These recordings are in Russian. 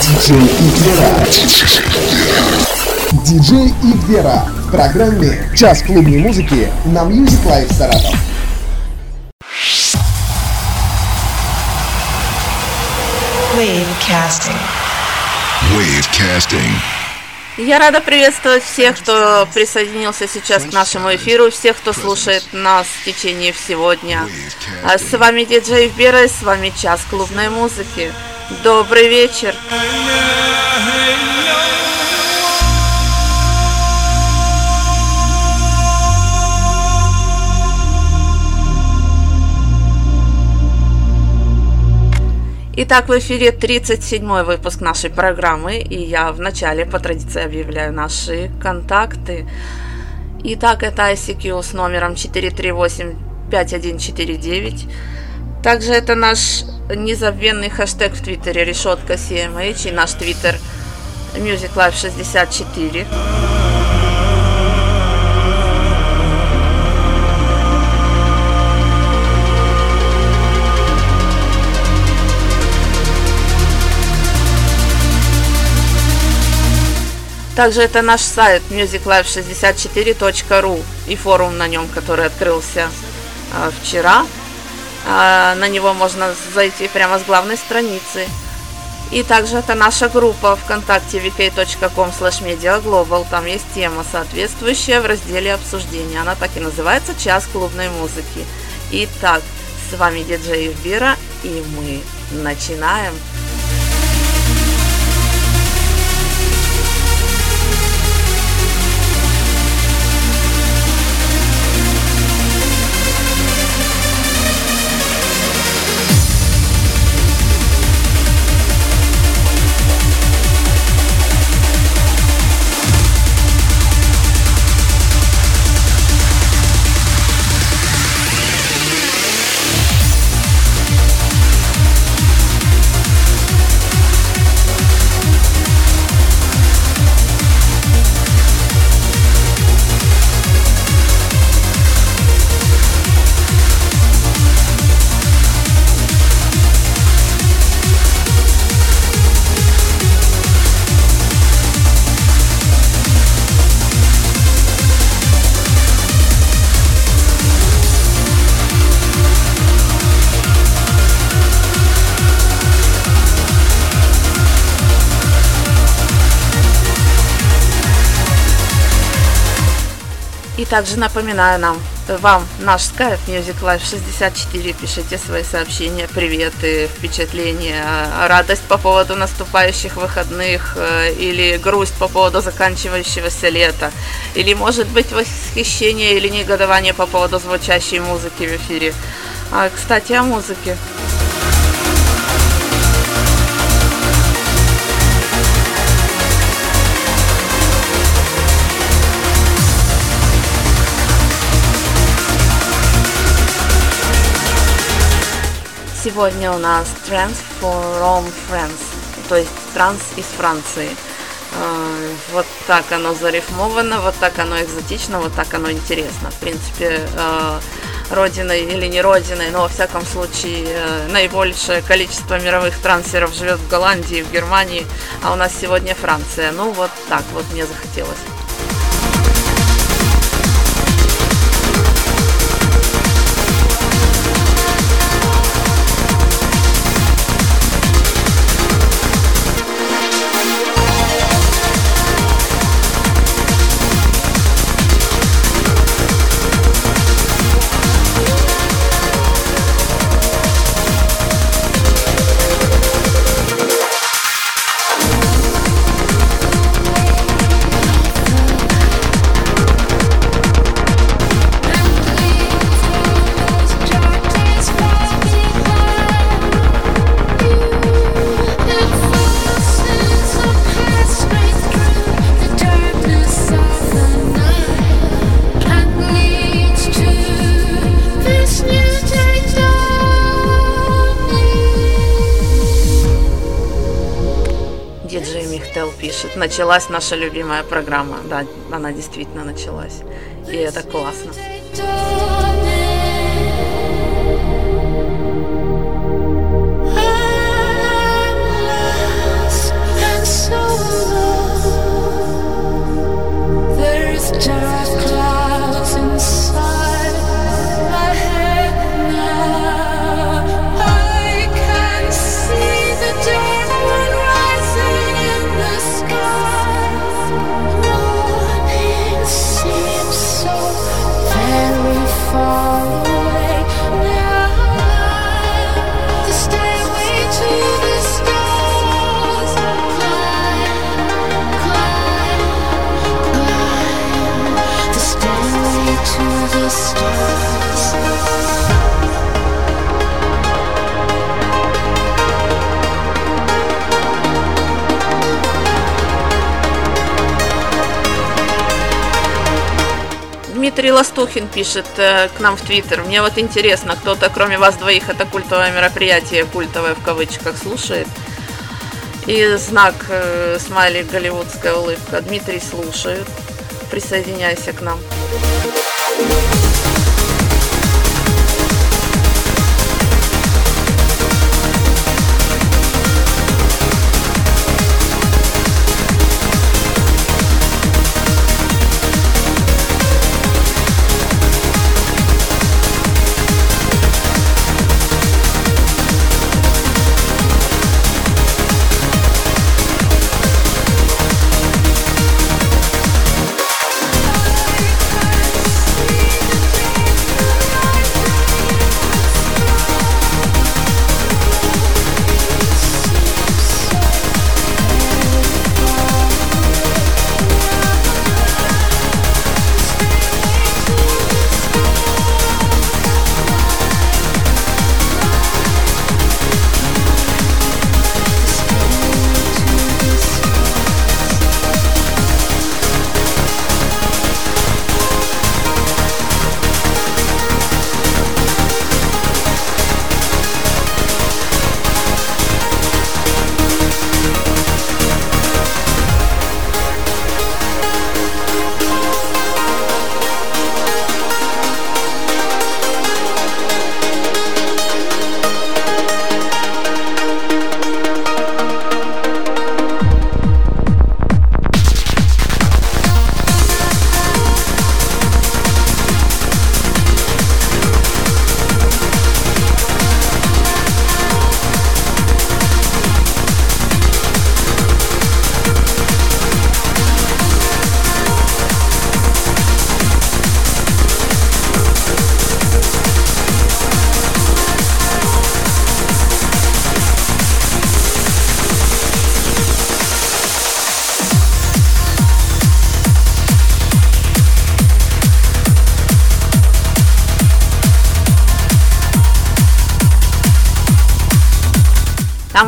Диджей Игвера. Диджей Игвера. В программе «Час клубной музыки» на Music Life Саратов. Wavecasting. Wavecasting. Я рада приветствовать всех, кто присоединился сейчас к нашему эфиру, всех, кто слушает нас в течение всего дня. А с вами диджей Вера и с вами час клубной музыки. Добрый вечер. Итак, в эфире 37 выпуск нашей программы, и я вначале по традиции объявляю наши контакты. Итак, это ICQ с номером 438-5149. Также это наш незабвенный хэштег в Твиттере решетка CMH и наш Твиттер Music Life 64. Также это наш сайт musiclife64.ru и форум на нем, который открылся э, вчера. Э, на него можно зайти прямо с главной страницы. И также это наша группа ВКонтакте vk.com mediaglobal. Там есть тема соответствующая в разделе обсуждения. Она так и называется «Час клубной музыки». Итак, с вами диджей Вера, и мы начинаем. И также напоминаю нам, вам наш скайп Music Life 64. Пишите свои сообщения, приветы, впечатления, радость по поводу наступающих выходных э, или грусть по поводу заканчивающегося лета. Или может быть восхищение или негодование по поводу звучащей музыки в эфире. А, кстати, о музыке. Сегодня у нас Trans from France, то есть транс из Франции. Э, Вот так оно зарифмовано, вот так оно экзотично, вот так оно интересно. В принципе, э, родиной или не родиной, но во всяком случае э, наибольшее количество мировых трансеров живет в Голландии, в Германии, а у нас сегодня Франция. Ну вот так вот мне захотелось. началась наша любимая программа. Да, она действительно началась. И это классно. Dark clouds inside fall. Ластухин пишет э, к нам в Твиттер. Мне вот интересно, кто-то кроме вас двоих это культовое мероприятие, культовое в кавычках, слушает. И знак э, смайли голливудская улыбка. Дмитрий слушает. Присоединяйся к нам. А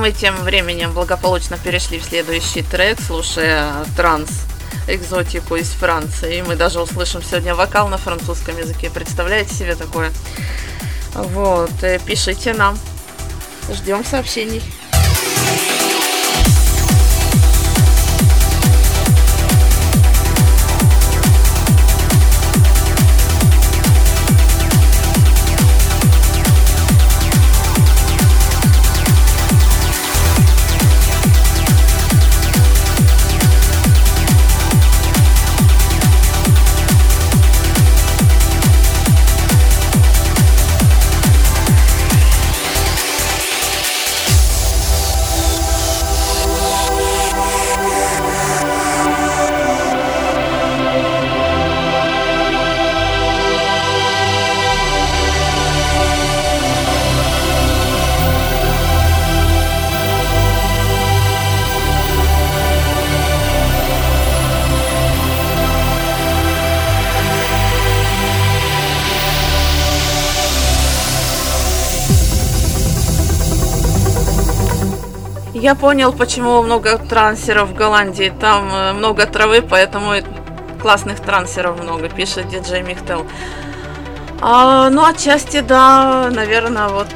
мы тем временем благополучно перешли в следующий трек, слушая транс экзотику из Франции. И мы даже услышим сегодня вокал на французском языке. Представляете себе такое? Вот, э, пишите нам. Ждем сообщений. Я понял, почему много трансеров в Голландии. Там э, много травы, поэтому классных трансеров много, пишет диджей Михтел. А, ну, отчасти, да, наверное, вот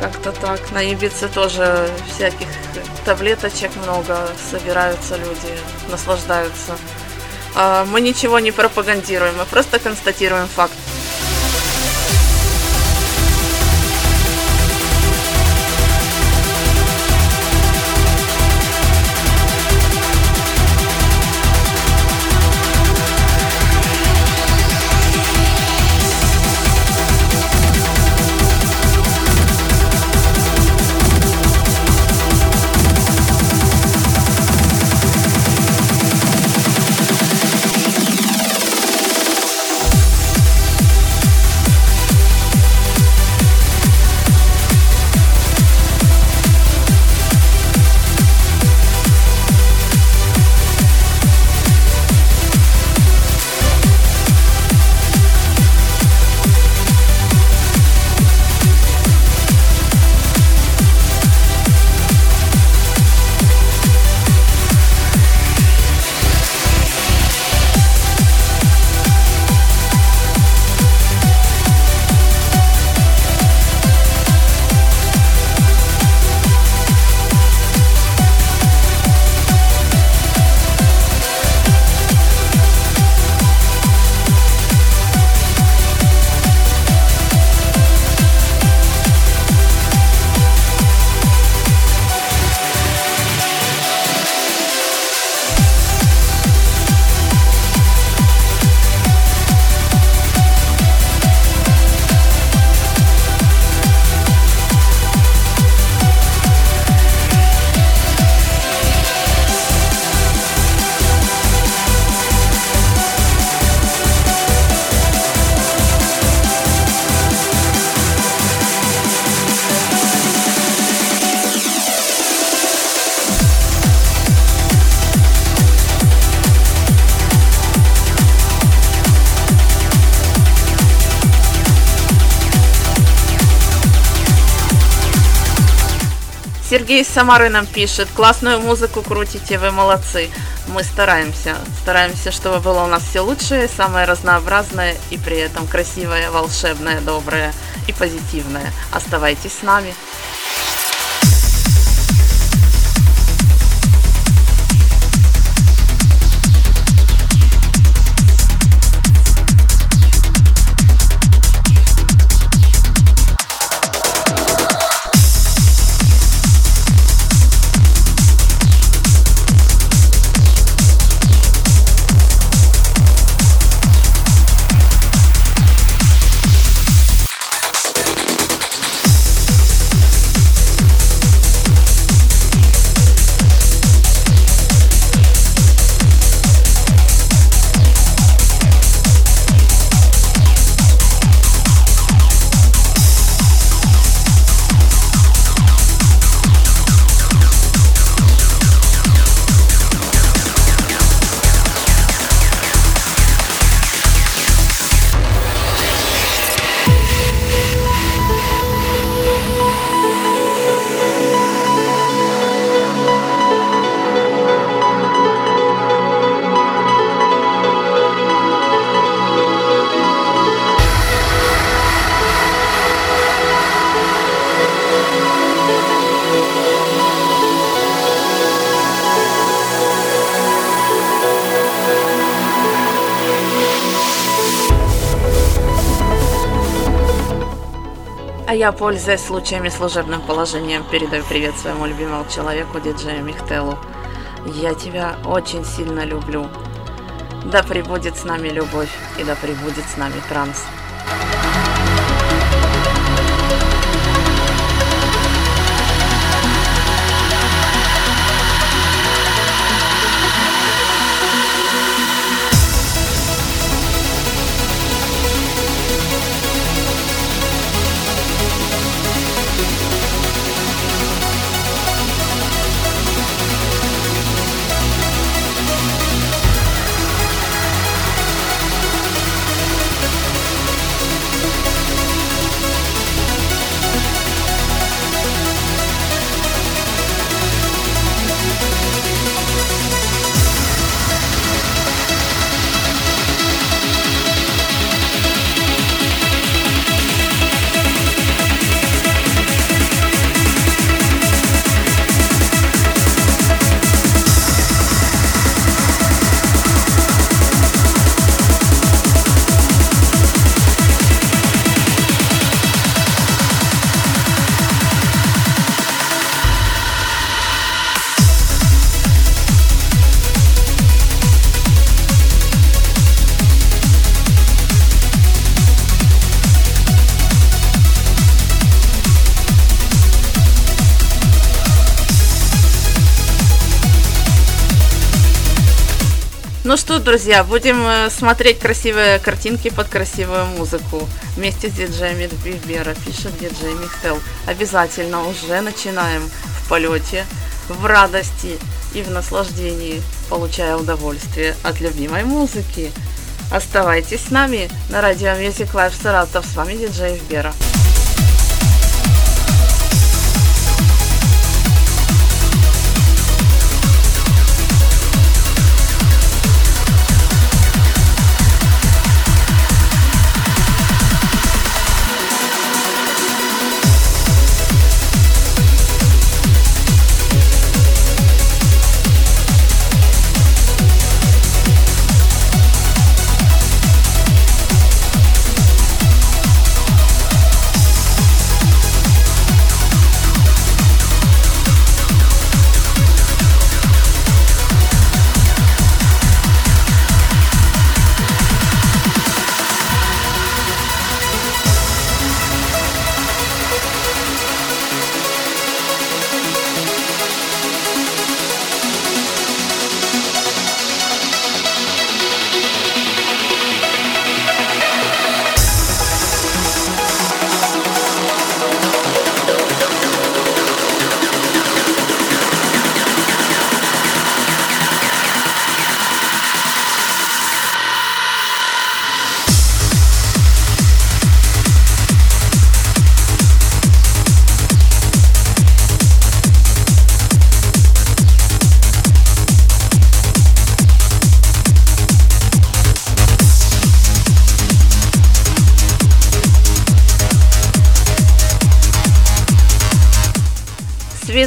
как-то так. На Ибице тоже всяких таблеточек много, собираются люди, наслаждаются. А, мы ничего не пропагандируем, мы просто констатируем факт. Сергей из Самары нам пишет, классную музыку крутите, вы молодцы. Мы стараемся, стараемся, чтобы было у нас все лучшее, самое разнообразное и при этом красивое, волшебное, доброе и позитивное. Оставайтесь с нами. Я, пользуясь случаями служебным положением, передаю привет своему любимому человеку, диджею Михтелу. Я тебя очень сильно люблю. Да пребудет с нами любовь и да пребудет с нами транс. Друзья, будем э, смотреть красивые картинки под красивую музыку. Вместе с диджеем Вибера, пишет диджей Михтел. Обязательно уже начинаем в полете, в радости и в наслаждении, получая удовольствие от любимой музыки. Оставайтесь с нами на радио Music Live Саратов. С вами диджей Вибера.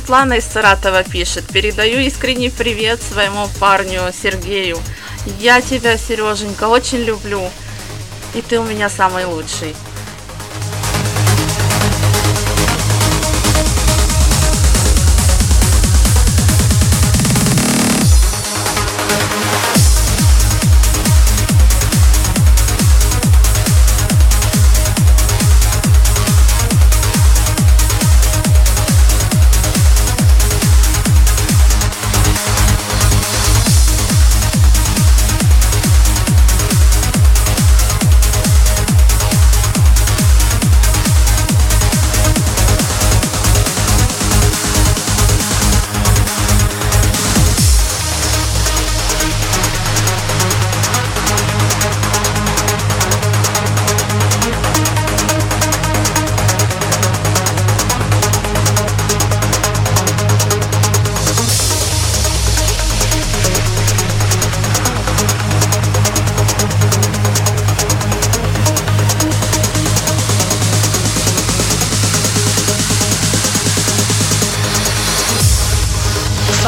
Светлана из Саратова пишет. Передаю искренний привет своему парню Сергею. Я тебя, Сереженька, очень люблю. И ты у меня самый лучший.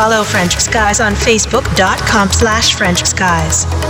Follow French Skies on facebook.com slash French Skies.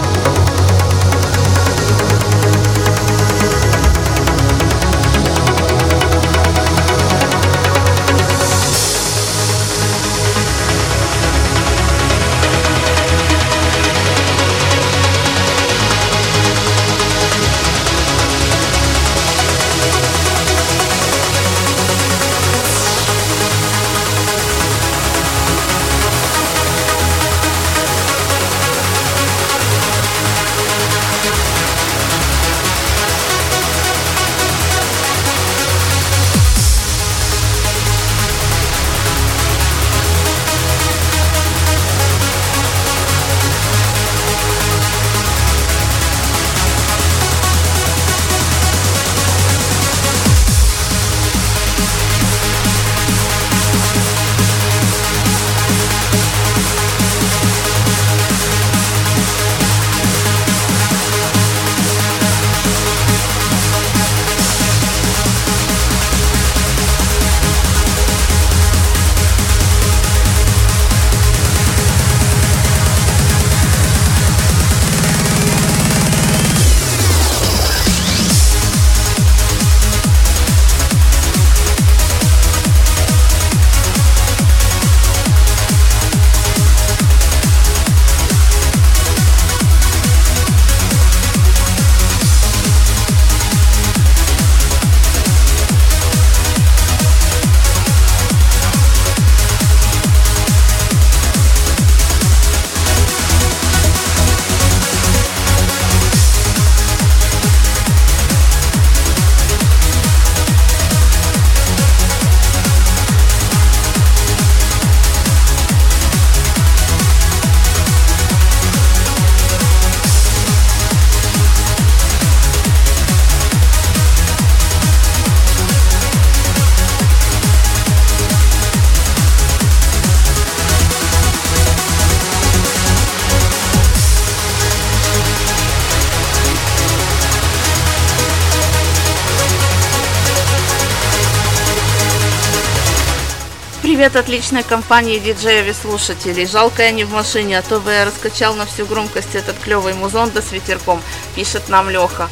Привет отличной компании диджеев и слушателей. Жалко я не в машине, а то бы я раскачал на всю громкость этот клевый музон да с ветерком, пишет нам Леха.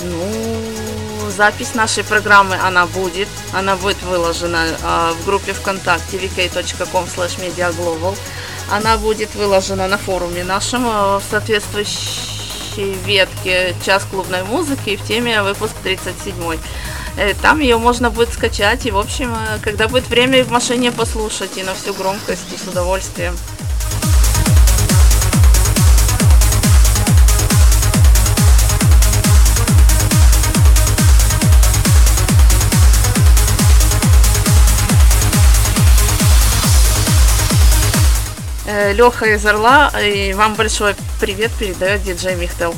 Ну, запись нашей программы, она будет. Она будет выложена э, в группе ВКонтакте vk.com slash mediaglobal. Она будет выложена на форуме нашем э, в соответствующей ветке «Час клубной музыки» и в теме выпуск 37. Э, там ее можно будет скачать и, в общем, э, когда будет время в машине послушать и на всю громкость и с удовольствием. Э, Леха из Орла, и вам большой привет передает диджей Михтел.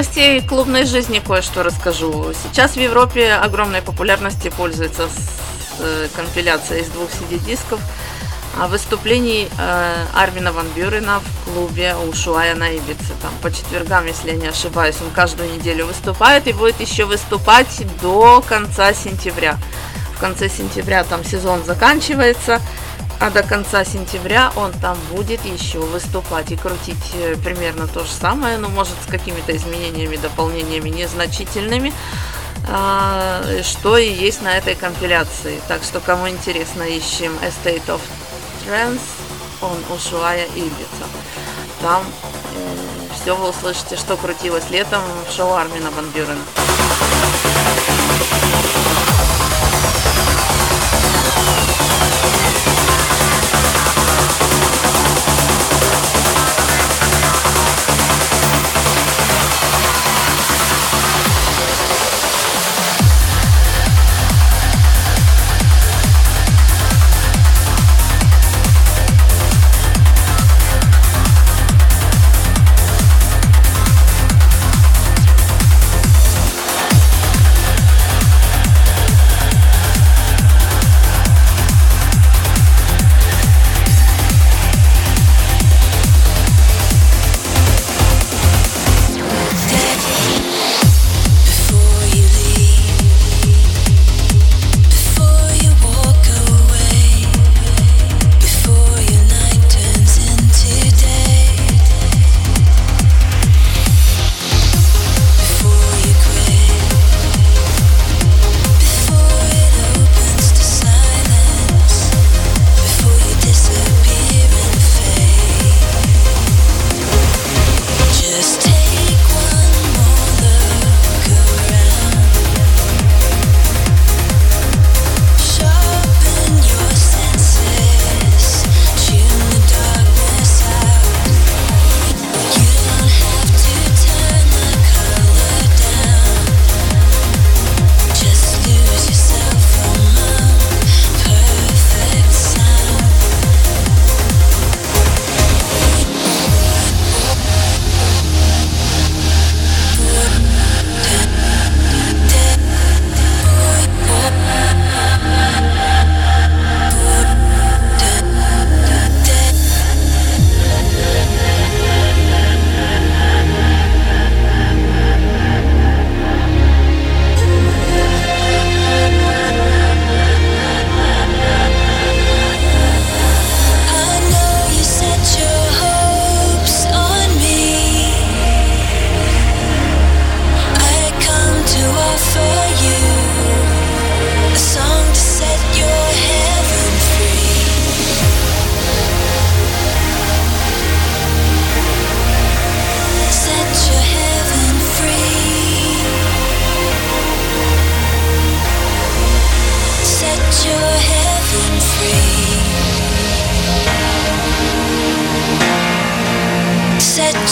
Новостей клубной жизни кое-что расскажу. Сейчас в Европе огромной популярностью пользуется э, компиляция из двух CD-дисков о выступлении э, Армина Ван Бюрена в клубе Ушуая на Ибице. Там по четвергам, если я не ошибаюсь, он каждую неделю выступает и будет еще выступать до конца сентября. В конце сентября там сезон заканчивается, а до конца сентября он там будет еще выступать и крутить э, примерно то же самое, но может с какими-то изменениями, дополнениями незначительными, а, что и есть на этой компиляции. Так что, кому интересно, ищем A State of Trance on Ushuaia Ibiza. Там все вы услышите, что крутилось летом в шоу Армина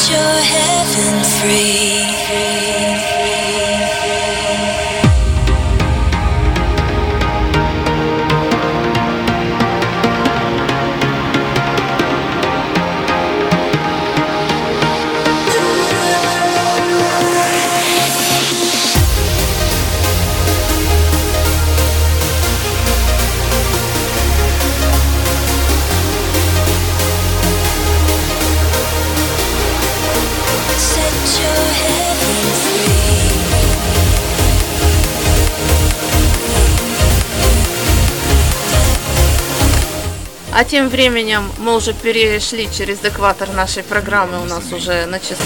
Ван Бюрена. А тем временем мы уже перешли через экватор нашей программы, у нас уже на часу.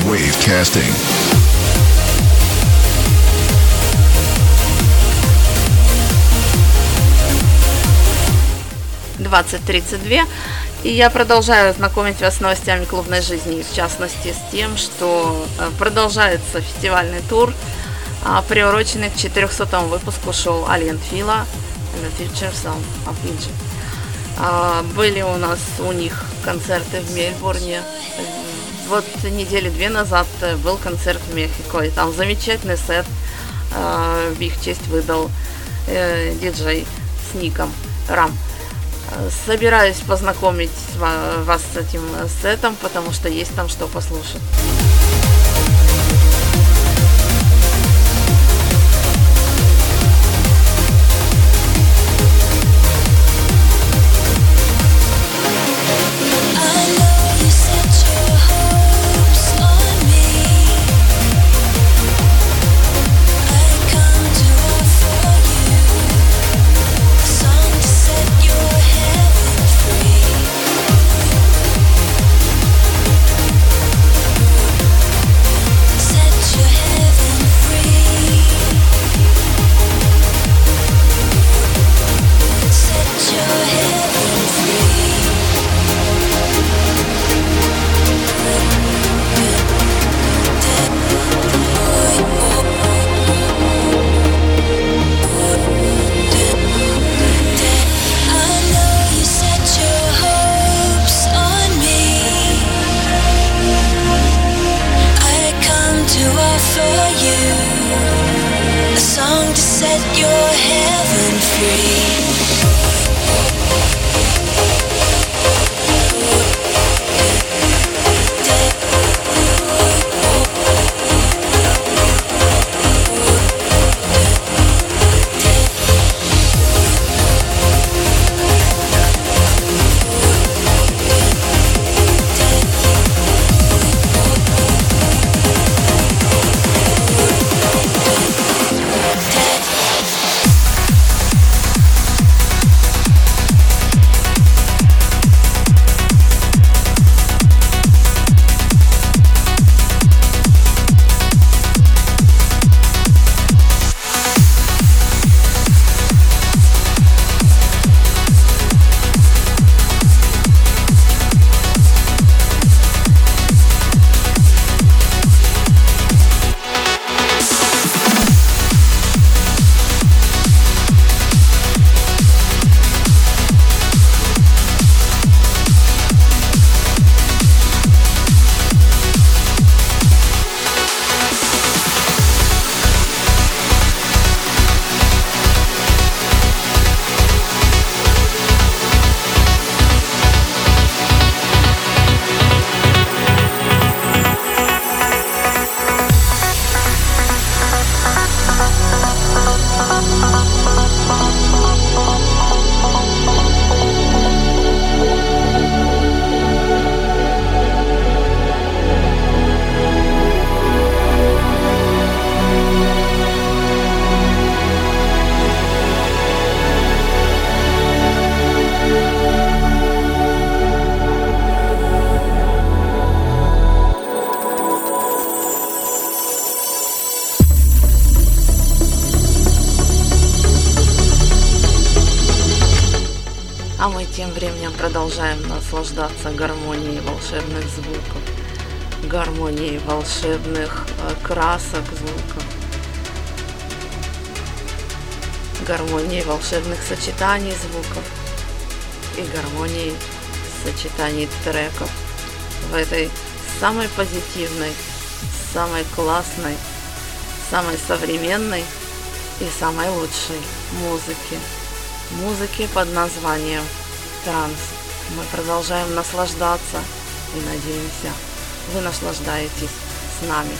Двадцать тридцать две. И я продолжаю знакомить вас с новостями клубной жизни, в частности с тем, что э, продолжается фестивальный тур, а, приуроченный к 400 выпуску шоу Fila and the Future Sound of Egypt. А, были у нас у них концерты в Мельбурне. Вот недели две назад был концерт в Мехико, и там замечательный сет а, в их честь выдал э, диджей с ником Рам. Собираюсь познакомить вас с этим сетом, потому что есть там что послушать. Наслаждаться гармонией волшебных звуков, гармонией волшебных э, красок звуков, гармонией волшебных сочетаний звуков и гармонией сочетаний треков в этой самой позитивной, самой классной, самой современной и самой лучшей музыке музыки под названием транс. Мы продолжаем наслаждаться и надеемся, вы наслаждаетесь с нами.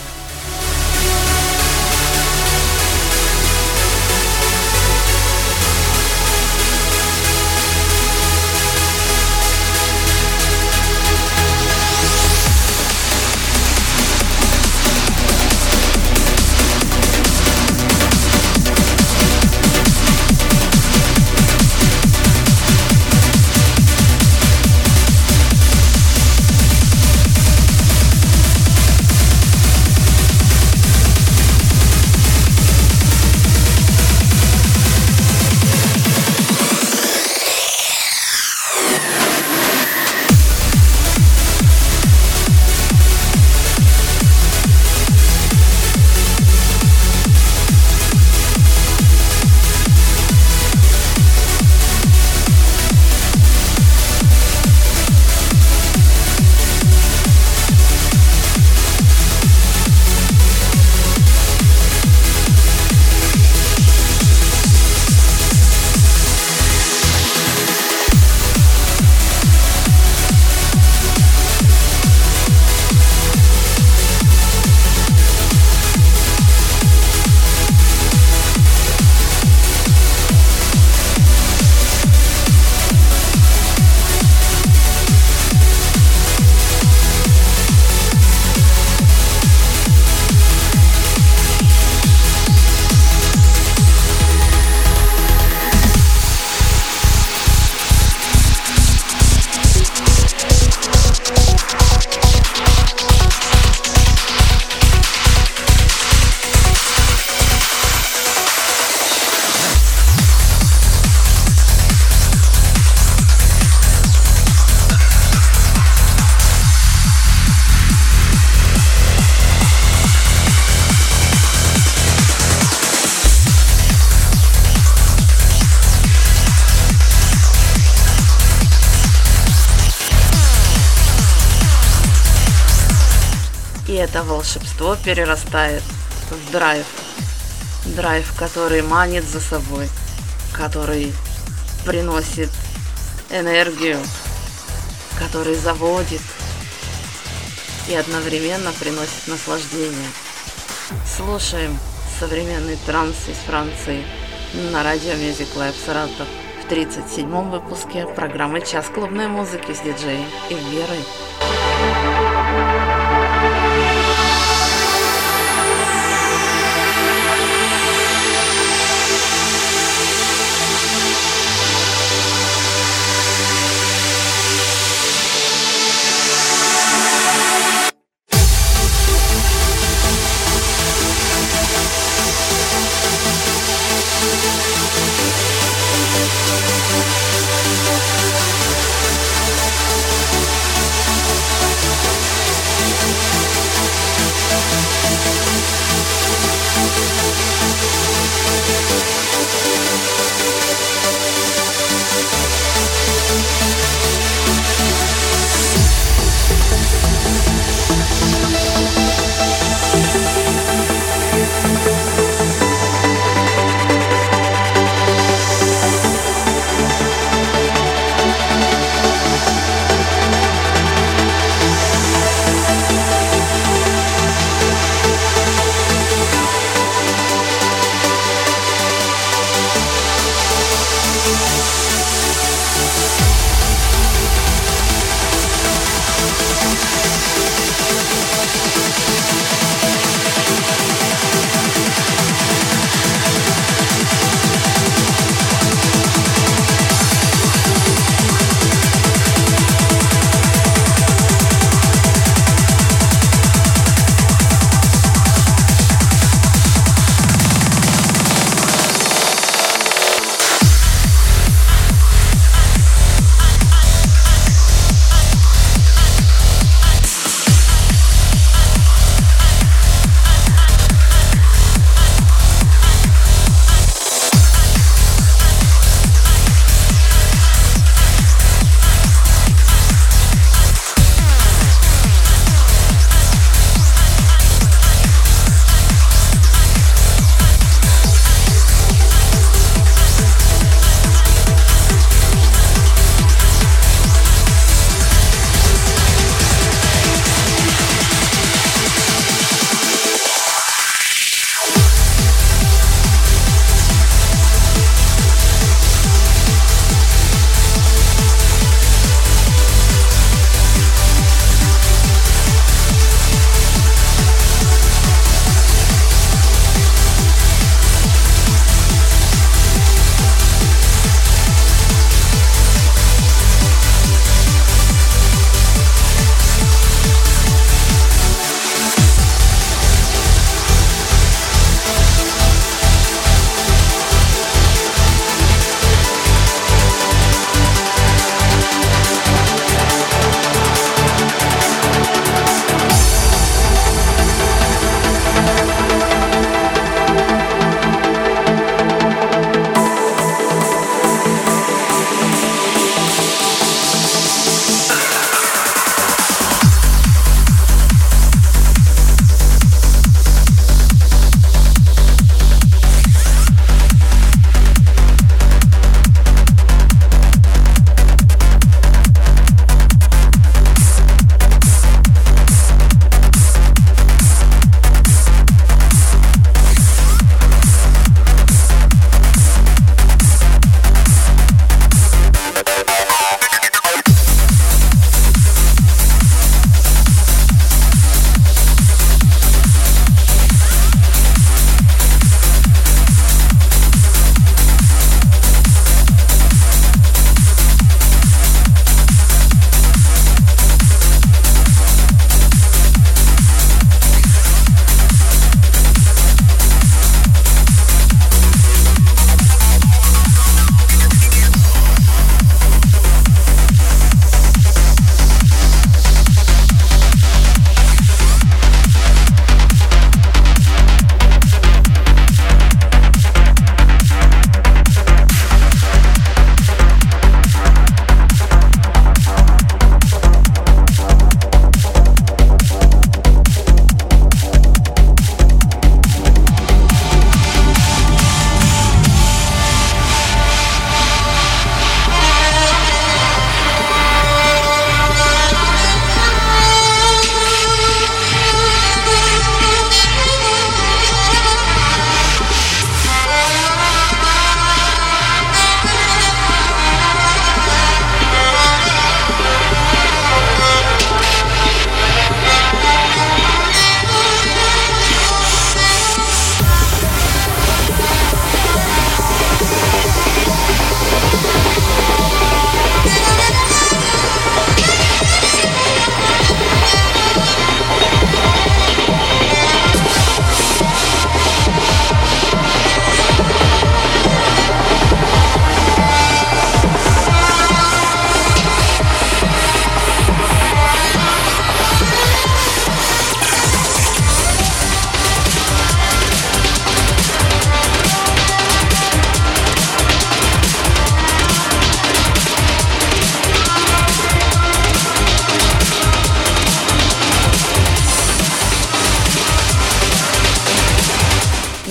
Волшебство перерастает в драйв. Драйв, который манит за собой, который приносит энергию, который заводит и одновременно приносит наслаждение. Слушаем современный транс из Франции на радио Music Lab Саратов в 37-м выпуске программы «Час клубной музыки» с диджеем и Верой.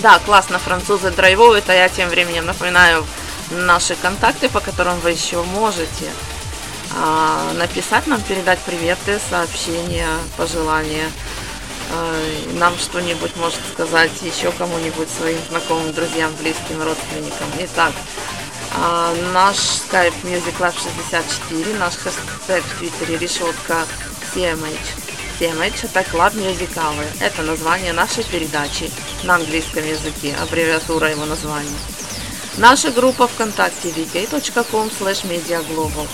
Да, классно, французы драйвуют, а я тем временем напоминаю наши контакты, по которым вы еще можете а, написать нам, передать приветы, сообщения, пожелания. А, нам что-нибудь может сказать еще кому-нибудь, своим знакомым, друзьям, близким, родственникам. Итак, а, наш skype Music Lab 64, наш хэштег в твиттере решетка CMH. Это Club Music Hour. Это название нашей передачи на английском языке, аббревиатура его названия. Наша группа ВКонтакте vk.com slash mediaglobal.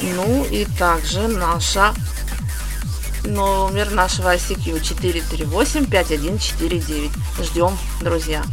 Ну и также наша номер нашего ICQ 438 5149. Ждем, друзья.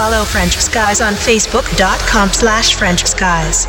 Follow French Skies on facebook.com slash French Skies.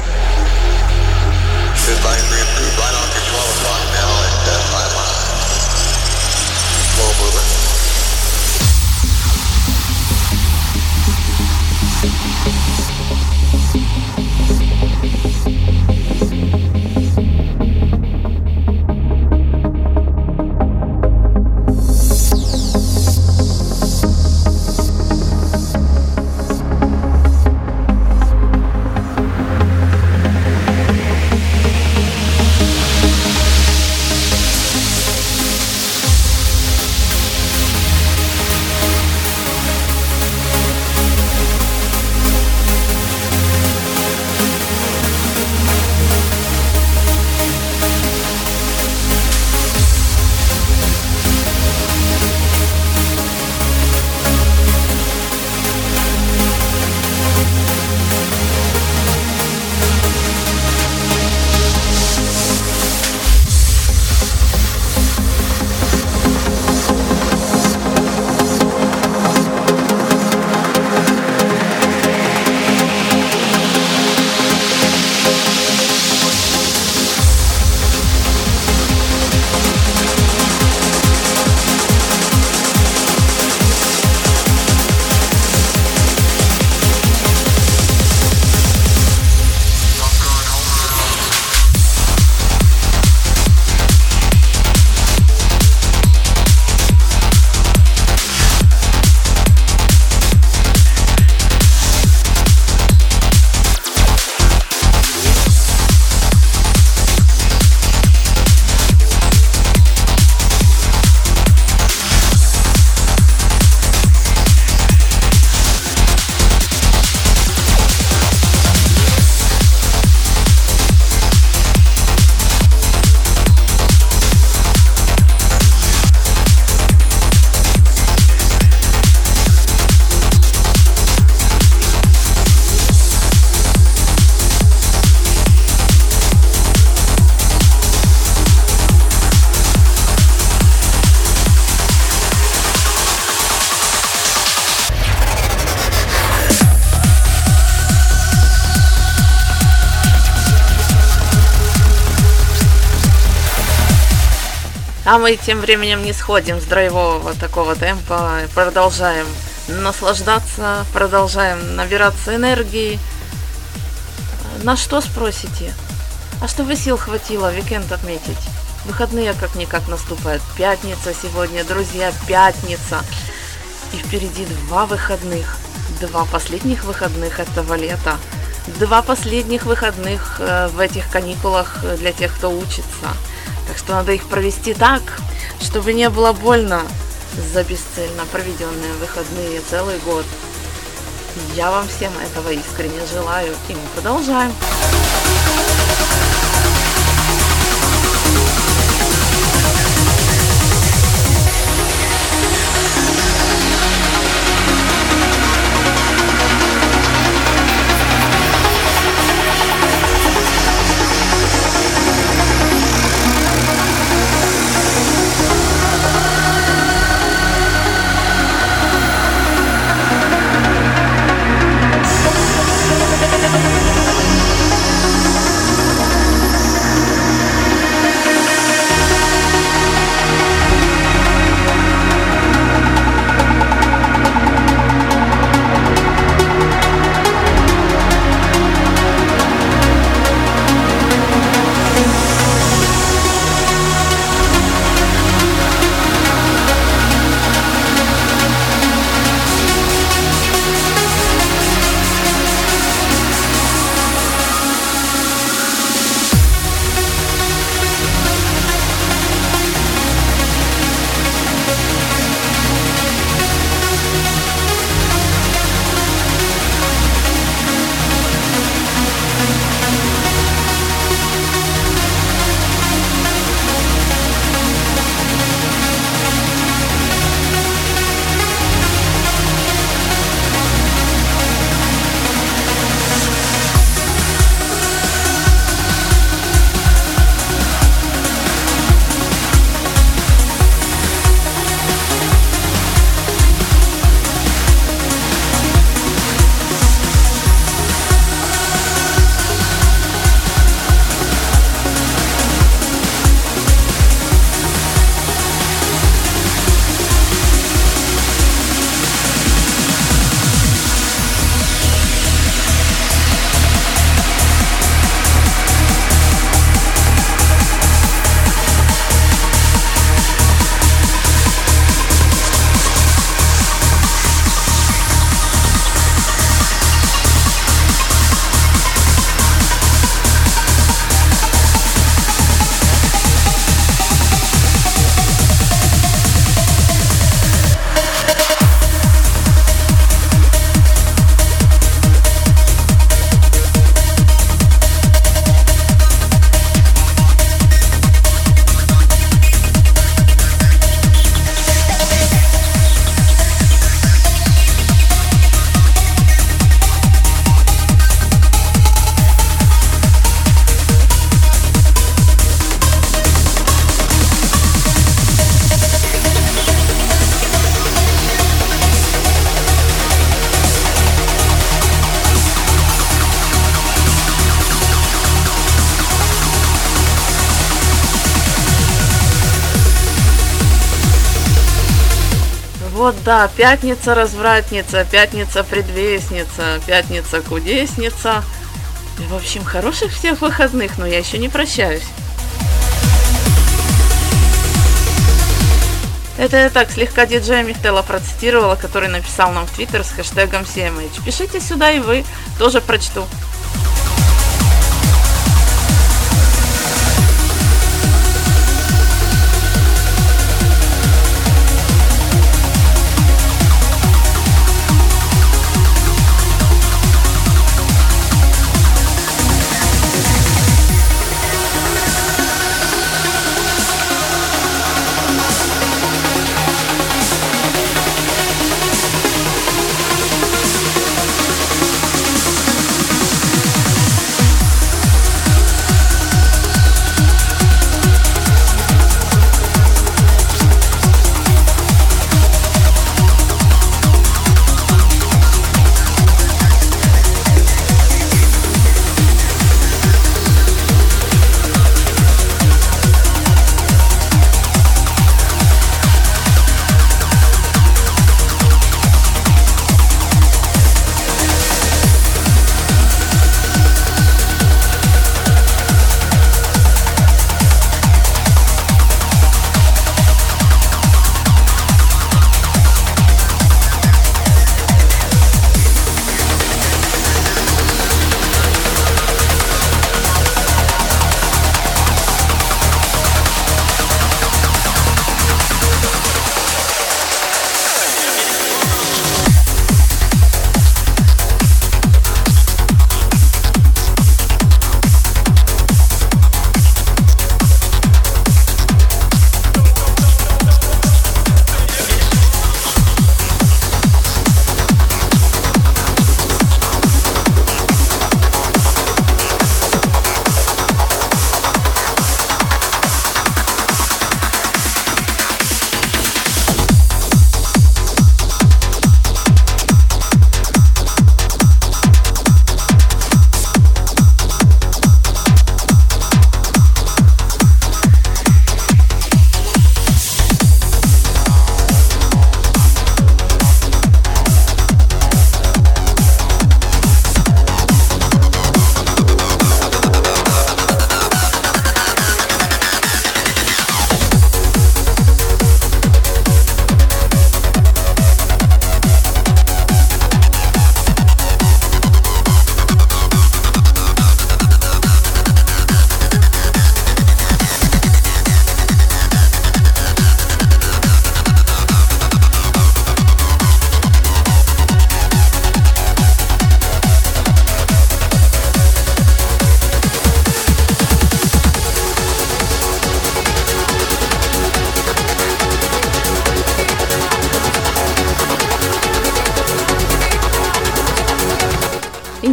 А мы тем временем не сходим с драйвового такого темпа, продолжаем наслаждаться, продолжаем набираться энергии. На что спросите? А чтобы сил хватило викенд отметить? Выходные как-никак наступают. Пятница сегодня, друзья, пятница. И впереди два выходных. Два последних выходных этого лета. Два последних выходных э, в этих каникулах для тех, кто учится. Что надо их провести так, чтобы не было больно за бесцельно проведенные выходные целый год. Я вам всем этого искренне желаю, и мы продолжаем. Да, пятница развратница, пятница предвестница, пятница кудесница. И, в общем, хороших всех выходных, но я еще не прощаюсь. Это я так слегка диджея Михтела процитировала, который написал нам в Твиттер с хэштегом CMH. Пишите сюда и вы, тоже прочту.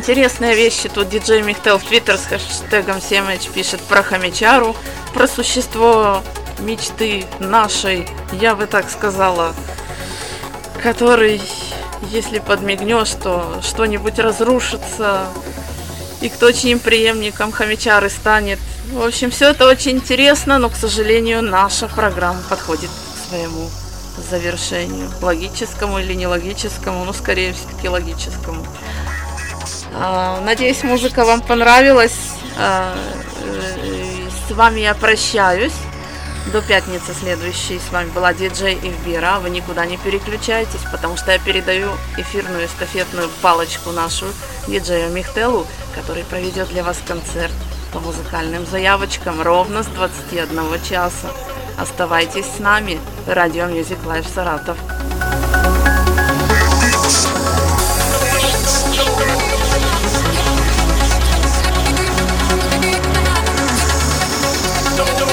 Интересные вещи. Тут диджей Михтел в Твиттер с хэштегом 7H пишет про хомячару, про существо мечты нашей, я бы так сказала, который, если подмигнешь, то что-нибудь разрушится, и кто чьим преемником хомячары станет. В общем, все это очень интересно, но, к сожалению, наша программа подходит к своему завершению. Логическому или нелогическому, ну, скорее все-таки логическому. А, Надеюсь, музыка вам понравилась. А, э, С вами я прощаюсь. До пятницы следующей. С вами была диджей Ивбира. Вы никуда не переключайтесь, потому что я передаю эфирную эстафетную палочку нашу диджею Михтелу, который проведет для вас концерт по музыкальным заявочкам ровно с 21 часа. Оставайтесь с нами. Радио Music Live Саратов.